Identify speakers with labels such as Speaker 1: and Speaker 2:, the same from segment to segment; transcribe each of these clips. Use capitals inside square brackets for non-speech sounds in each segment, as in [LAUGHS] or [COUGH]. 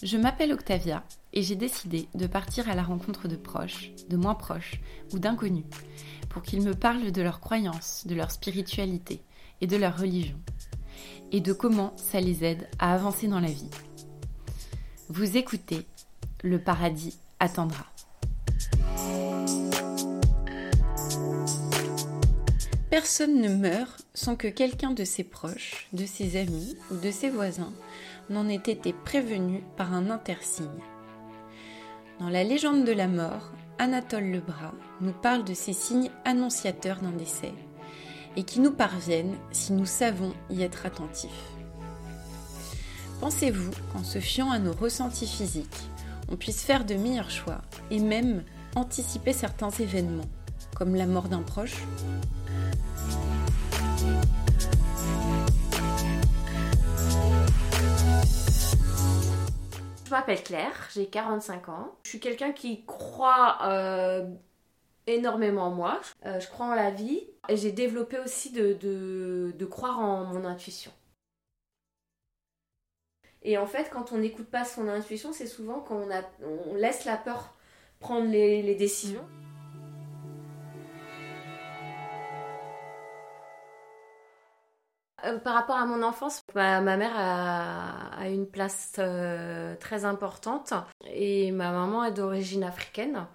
Speaker 1: Je m'appelle Octavia et j'ai décidé de partir à la rencontre de proches, de moins proches ou d'inconnus pour qu'ils me parlent de leurs croyances, de leur spiritualité et de leur religion et de comment ça les aide à avancer dans la vie. Vous écoutez, le paradis attendra. Personne ne meurt sans que quelqu'un de ses proches, de ses amis ou de ses voisins n'en ait été prévenu par un intersigne. Dans la légende de la mort, Anatole Lebras nous parle de ces signes annonciateurs d'un décès et qui nous parviennent si nous savons y être attentifs. Pensez-vous qu'en se fiant à nos ressentis physiques, on puisse faire de meilleurs choix et même anticiper certains événements, comme la mort d'un proche?
Speaker 2: Je m'appelle Claire, j'ai 45 ans. Je suis quelqu'un qui croit euh, énormément en moi. Euh, je crois en la vie et j'ai développé aussi de, croire en mon intuition. Et en fait, quand on n'écoute pas son intuition, c'est souvent quand on, on laisse la peur prendre les décisions. Euh, par rapport à mon enfance, ma, mère a, une place euh, très importante et ma maman est d'origine africaine.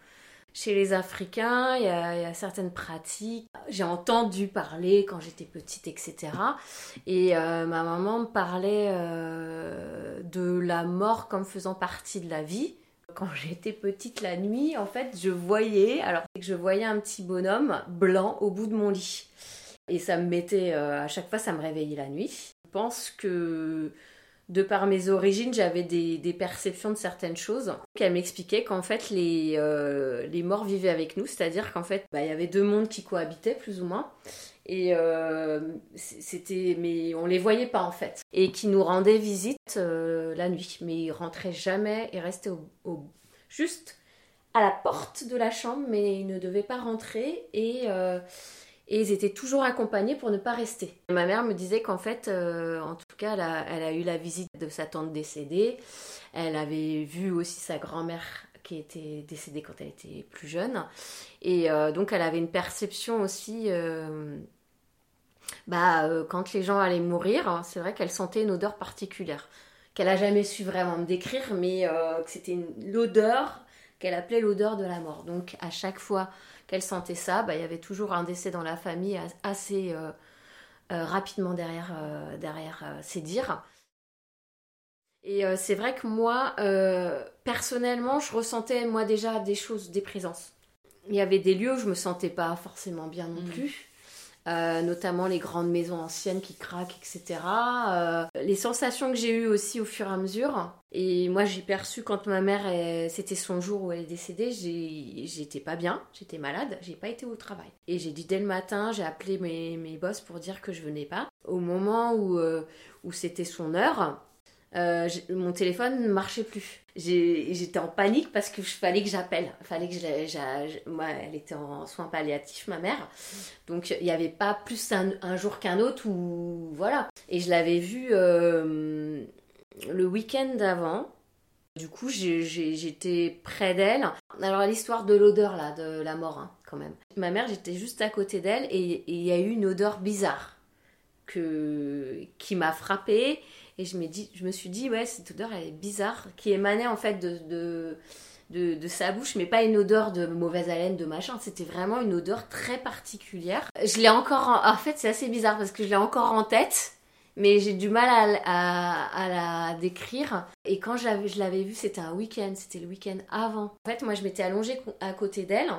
Speaker 2: Chez les Africains, il y, a, certaines pratiques. J'ai entendu parler quand j'étais petite, etc. Et euh, ma maman me parlait de la mort comme faisant partie de la vie. Quand j'étais petite la nuit, en fait, je voyais, alors que je voyais un petit bonhomme blanc au bout de mon lit. Et ça me mettait, euh, à chaque fois, ça me réveillait la nuit. Je pense que de par mes origines, j'avais des, perceptions de certaines choses. Elle m'expliquait qu'en fait, les, euh, les morts vivaient avec nous, c'est-à-dire qu'en fait, bah, il y avait deux mondes qui cohabitaient, plus ou moins. Et euh, c'était, mais on les voyait pas en fait. Et qui nous rendaient visite la nuit. Mais ils rentraient jamais, ils restaient juste à la porte de la chambre, mais ils ne devaient pas rentrer. Et et ils étaient toujours accompagnés pour ne pas rester. Ma mère me disait qu'en fait, euh, en tout cas, elle a, eu la visite de sa tante décédée. Elle avait vu aussi sa grand-mère qui était décédée quand elle était plus jeune. Et euh, donc, elle avait une perception aussi. Euh, bah, quand les gens allaient mourir, hein, c'est vrai qu'elle sentait une odeur particulière qu'elle a jamais su vraiment me décrire, mais que c'était l'odeur qu'elle appelait l'odeur de la mort. Donc, à chaque fois qu'elle sentait ça, bah, il y avait toujours un décès dans la famille assez euh, euh, rapidement derrière, euh, derrière ces dires. Et c'est vrai que moi, personnellement, je ressentais moi déjà des choses, des présences. Il y avait des lieux où je me sentais pas forcément bien non mm. plus. Euh, notamment les grandes maisons anciennes qui craquent, etc. Euh, les sensations que j'ai eues aussi au fur et à mesure. Et moi, j'ai perçu quand ma mère, c'était son jour où elle est décédée, j'étais pas bien, j'étais malade, j'ai pas été au travail. Et j'ai dit dès le matin, j'ai appelé mes, mes boss pour dire que je venais pas. Au moment où, euh, où c'était son heure, mon téléphone ne marchait plus. J'étais en panique parce que fallait que j'appelle. Fallait que je, moi, elle était en soins palliatifs, ma mère. Donc il n'y avait pas plus un, jour qu'un autre ou voilà. Et je l'avais vue euh, le week-end d'avant. Du coup, j'étais près d'elle. Alors l'histoire de l'odeur là, de la mort, hein, quand même. Ma mère, j'étais juste à côté d'elle et il y a eu une odeur bizarre que qui m'a frappée et je me, suis dit, ouais, cette odeur, elle est bizarre, qui émanait en fait de, de, de, sa bouche, mais pas une odeur de mauvaise haleine, de machin. C'était vraiment une odeur très particulière. Je l'ai encore. En, fait, c'est assez bizarre parce que je l'ai encore en tête, mais j'ai du mal à, à, à, la décrire. Et quand je l'avais vue, c'était un week-end, c'était le week-end avant. En fait, moi, je m'étais allongée à côté d'elle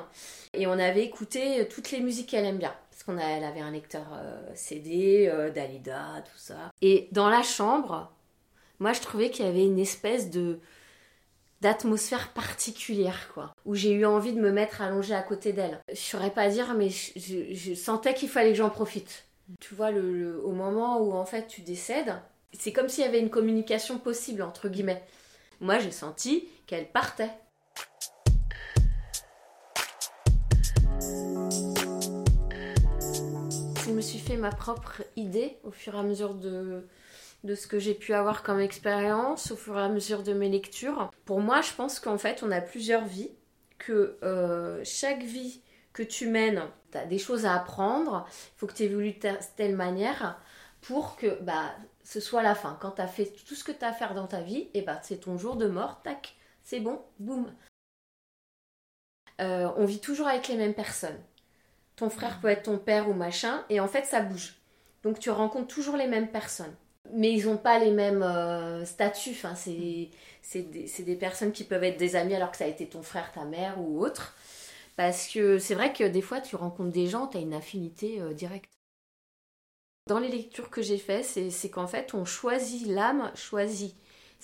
Speaker 2: et on avait écouté toutes les musiques qu'elle aime bien parce qu'on elle avait un lecteur euh, CD, euh, Dalida, tout ça. Et dans la chambre, moi je trouvais qu'il y avait une espèce de d'atmosphère particulière quoi. Où j'ai eu envie de me mettre allongée à côté d'elle. Je saurais pas dire mais je, sentais qu'il fallait que j'en profite. Tu vois au moment où en fait tu décèdes c'est comme s'il y avait une communication possible entre guillemets. Moi j'ai senti qu'elle partait je me suis fait ma propre idée au fur et à mesure de, ce que j'ai pu avoir comme expérience au fur et à mesure de mes lectures. Pour moi, je pense qu'en fait, on a plusieurs vies, que euh, chaque vie que tu mènes, tu as des choses à apprendre, il faut que tu évolues de telle manière pour que bah, ce soit la fin. Quand tu as fait tout ce que tu as à faire dans ta vie, et bah, c'est ton jour de mort, tac, c'est bon, boum. Euh, on vit toujours avec les mêmes personnes. Ton frère peut être ton père ou machin, et en fait ça bouge. Donc tu rencontres toujours les mêmes personnes. Mais ils n'ont pas les mêmes euh, statuts. Enfin, c'est des, des, personnes qui peuvent être des amis alors que ça a été ton frère, ta mère ou autre. Parce que c'est vrai que des fois tu rencontres des gens, tu as une affinité euh, directe. Dans les lectures que j'ai faites, c'est qu'en fait on choisit, l'âme choisit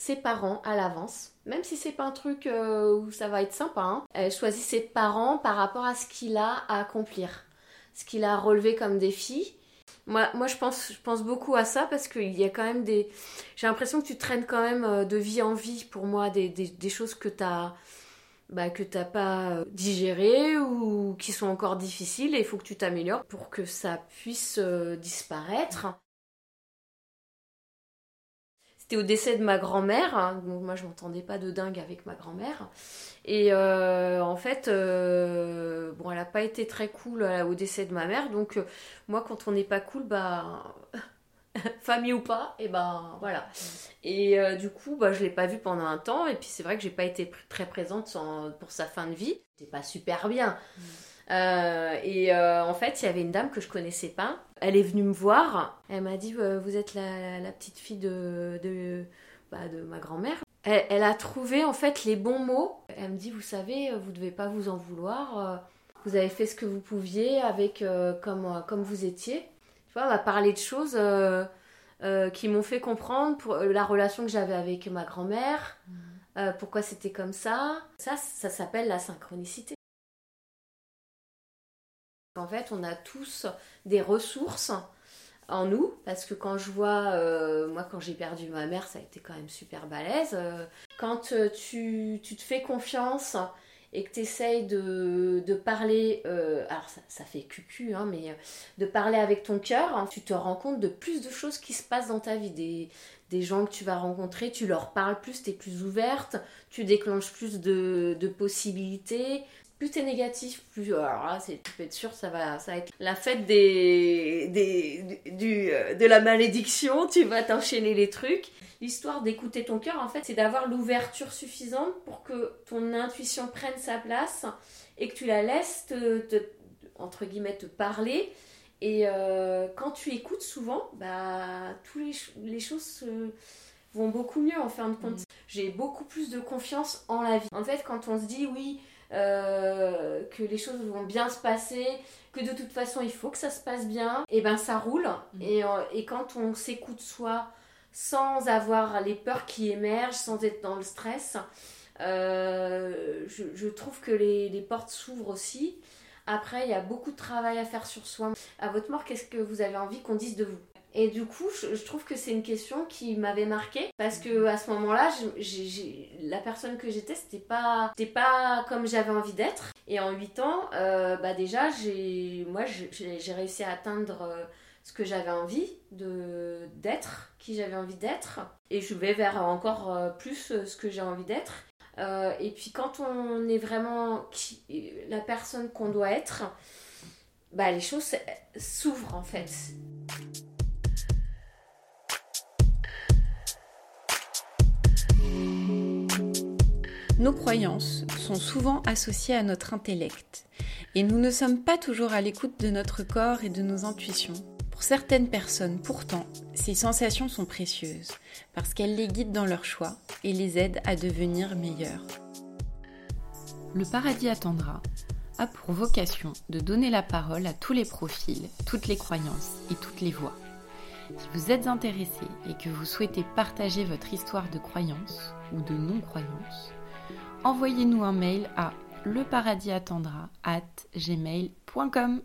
Speaker 2: ses parents à l'avance, même si c'est pas un truc euh, où ça va être sympa. Hein. Elle choisit ses parents par rapport à ce qu'il a à accomplir, ce qu'il a relevé comme défi. Moi, moi je, pense, je pense beaucoup à ça parce qu'il y a quand même des. J'ai l'impression que tu traînes quand même euh, de vie en vie pour moi des, des, choses que tu as. Bah, que t'as pas euh, digérées ou qui sont encore difficiles et il faut que tu t'améliores pour que ça puisse disparaître au décès de ma grand-mère. Hein. moi, je m'entendais pas de dingue avec ma grand-mère. Et euh, en fait, euh, bon, elle a pas été très cool euh, au décès de ma mère. Donc, moi, quand on n'est pas cool, bah. [LAUGHS] famille ou pas, et ben voilà. Et du coup, bah, je l'ai pas vue pendant un temps. Et puis, c'est vrai que j'ai pas été très présente pour sa fin de vie. C'était pas super bien. Mm. Euh, et euh, en fait, il y avait une dame que je connaissais pas. Elle est venue me voir. Elle m'a dit euh, Vous êtes la, petite fille de, de, bah, de ma grand-mère. Elle, a trouvé en fait les bons mots. Elle me dit Vous savez, vous devez pas vous en vouloir. Vous avez fait ce que vous pouviez avec comme, comme vous étiez. Tu vois, on m'a parlé de choses qui m'ont fait comprendre pour la relation que j'avais avec ma grand-mère. Mmh. pourquoi c'était comme ça. Ça, ça s'appelle la synchronicité. En fait, on a tous des ressources en nous, parce que quand je vois, euh, moi quand j'ai perdu ma mère, ça a été quand même super balèze. Euh, quand euh, tu, te fais confiance et que tu essayes de, parler, alors ça, fait cucu, hein, mais de parler avec ton cœur, hein, tu te rends compte de plus de choses qui se passent dans ta vie, des, gens que tu vas rencontrer, tu leur parles plus, tu es plus ouverte, tu déclenches plus de possibilités, plus t'es négatif, plus alors là, c'est tu peux être sûr, ça va, ça va être la fête des, des du, euh, de la malédiction. Tu vas t'enchaîner les trucs. L'histoire d'écouter ton cœur, en fait, c'est d'avoir l'ouverture suffisante pour que ton intuition prenne sa place et que tu la laisses te, entre guillemets te parler. Et euh, quand tu écoutes souvent, bah tous les, les choses vont beaucoup mieux en fin de compte. Mm. J'ai beaucoup plus de confiance en la vie. En fait, quand on se dit oui, euh, que les choses vont bien se passer, que de toute façon il faut que ça se passe bien, et ben ça roule. Mm. Et, euh, et, quand on s'écoute soi sans avoir les peurs qui émergent, sans être dans le stress, euh, je, je, trouve que les, les portes s'ouvrent aussi. Après, il y a beaucoup de travail à faire sur soi. À votre mort, qu'est-ce que vous avez envie qu'on dise de vous? Et du coup, je, trouve que c'est une question qui m'avait marqué parce que à ce moment-là, la personne que j'étais, c'était pas, pas comme j'avais envie d'être. Et en 8 ans, euh, bah déjà, j'ai, moi, j'ai réussi à atteindre euh, ce que j'avais envie de d'être, qui j'avais envie d'être, et je vais vers encore euh, plus ce que j'ai envie d'être. et puis quand on est vraiment la personne qu'on doit être, bah les choses s'ouvrent en fait.
Speaker 1: Nos croyances sont souvent associées à notre intellect et nous ne sommes pas toujours à l'écoute de notre corps et de nos intuitions. Pour certaines personnes, pourtant, ces sensations sont précieuses parce qu'elles les guident dans leur choix et les aident à devenir meilleurs. Le paradis attendra a pour vocation de donner la parole à tous les profils, toutes les croyances et toutes les voix. Si vous êtes intéressé et que vous souhaitez partager votre histoire de croyance ou de non-croyance, envoyez-nous un mail à leparadisattendra at gmail.com.